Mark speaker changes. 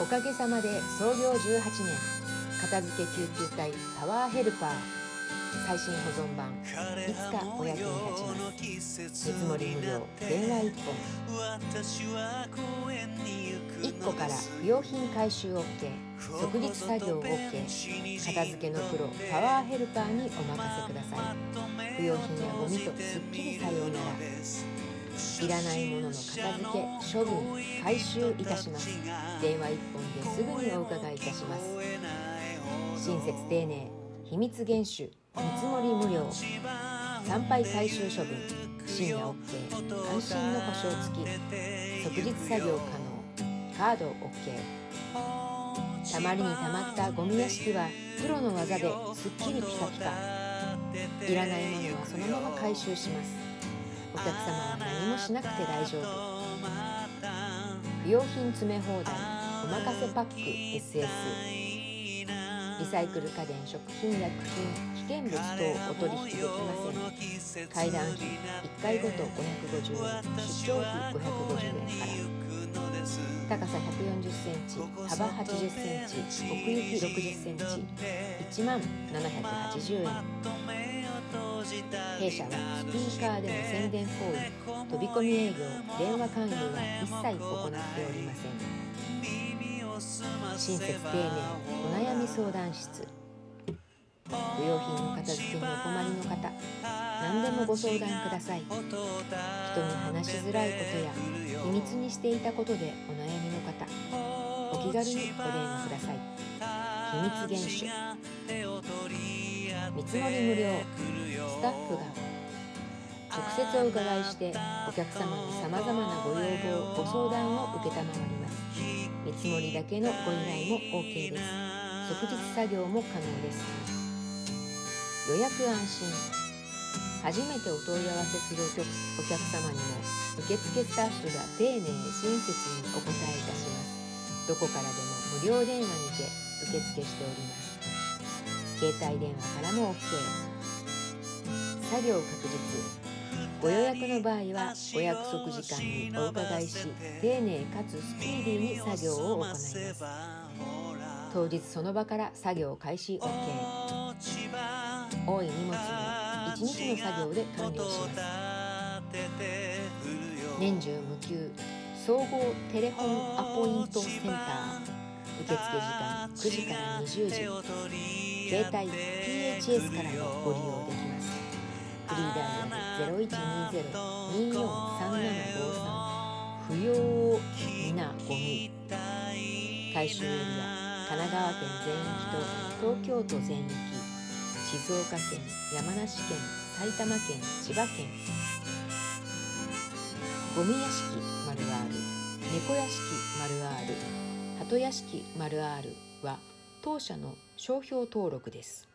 Speaker 1: おかげさまで創業18年片付け救急隊パワーヘルパー最新保存版いつかお役に立ちます。見積もり無料電話1本。1個から不用品回収 OK 即日作業 OK 片付けのプロパワーヘルパーにお任せください。不用品やゴミとすっきりさようならいらないものの片付け処分回収いたします。電話1本ですぐにお伺いいたします。親切丁寧秘密厳守見積もり無料。参拝回収処分深夜 OK 安心の保証付き。即日作業可能カード OK たまりにたまったゴミ屋敷はプロの技ですっきりピカピカ。いらないものはそのまま回収します。お客様は何もしなくて大丈夫。不用品詰め放題おまかせパック SS リサイクル家電食品薬品危険物等お取引できません。階段費1回ごと550円出張費550円から。高さ140センチ幅80センチ奥行き60センチ1万780円。弊社はスピーカーでの宣伝行為飛び込み営業電話勧誘は一切行っておりません。親切丁寧お悩み相談室。不用品の片付けにお困りの方。もご相談ください。人に話しづらいことや秘密にしていたことでお悩みの方お気軽にお電話ください。秘密厳守。見積もり無料。スタッフが直接お伺いしてお客様のさまざまなご要望ご相談を承ります。見積もりだけのご依頼も OK です。即日作業も可能です。予約安心。初めてお問い合わせするお客様にも受付スタッフが丁寧親切にお答えいたします。どこからでも無料電話にて受付しております。携帯電話からも OK 作業確実。ご予約の場合はお約束時間にお伺いし丁寧かつスピーディーに作業を行います。当日その場から作業開始 OK 多い荷物も1日の作業で完了します。年中無休総合テレホンアポイントセンター受付時間9時から20時携帯 PHS からもご利用できます。フリーダイヤル0120-243753不要みなゴミ回収エリア神奈川県全域と東京都全域静岡県山梨県埼玉県千葉県。ゴミ屋敷丸 R 猫屋敷丸 R 鳩屋敷丸 R は当社の商標登録です。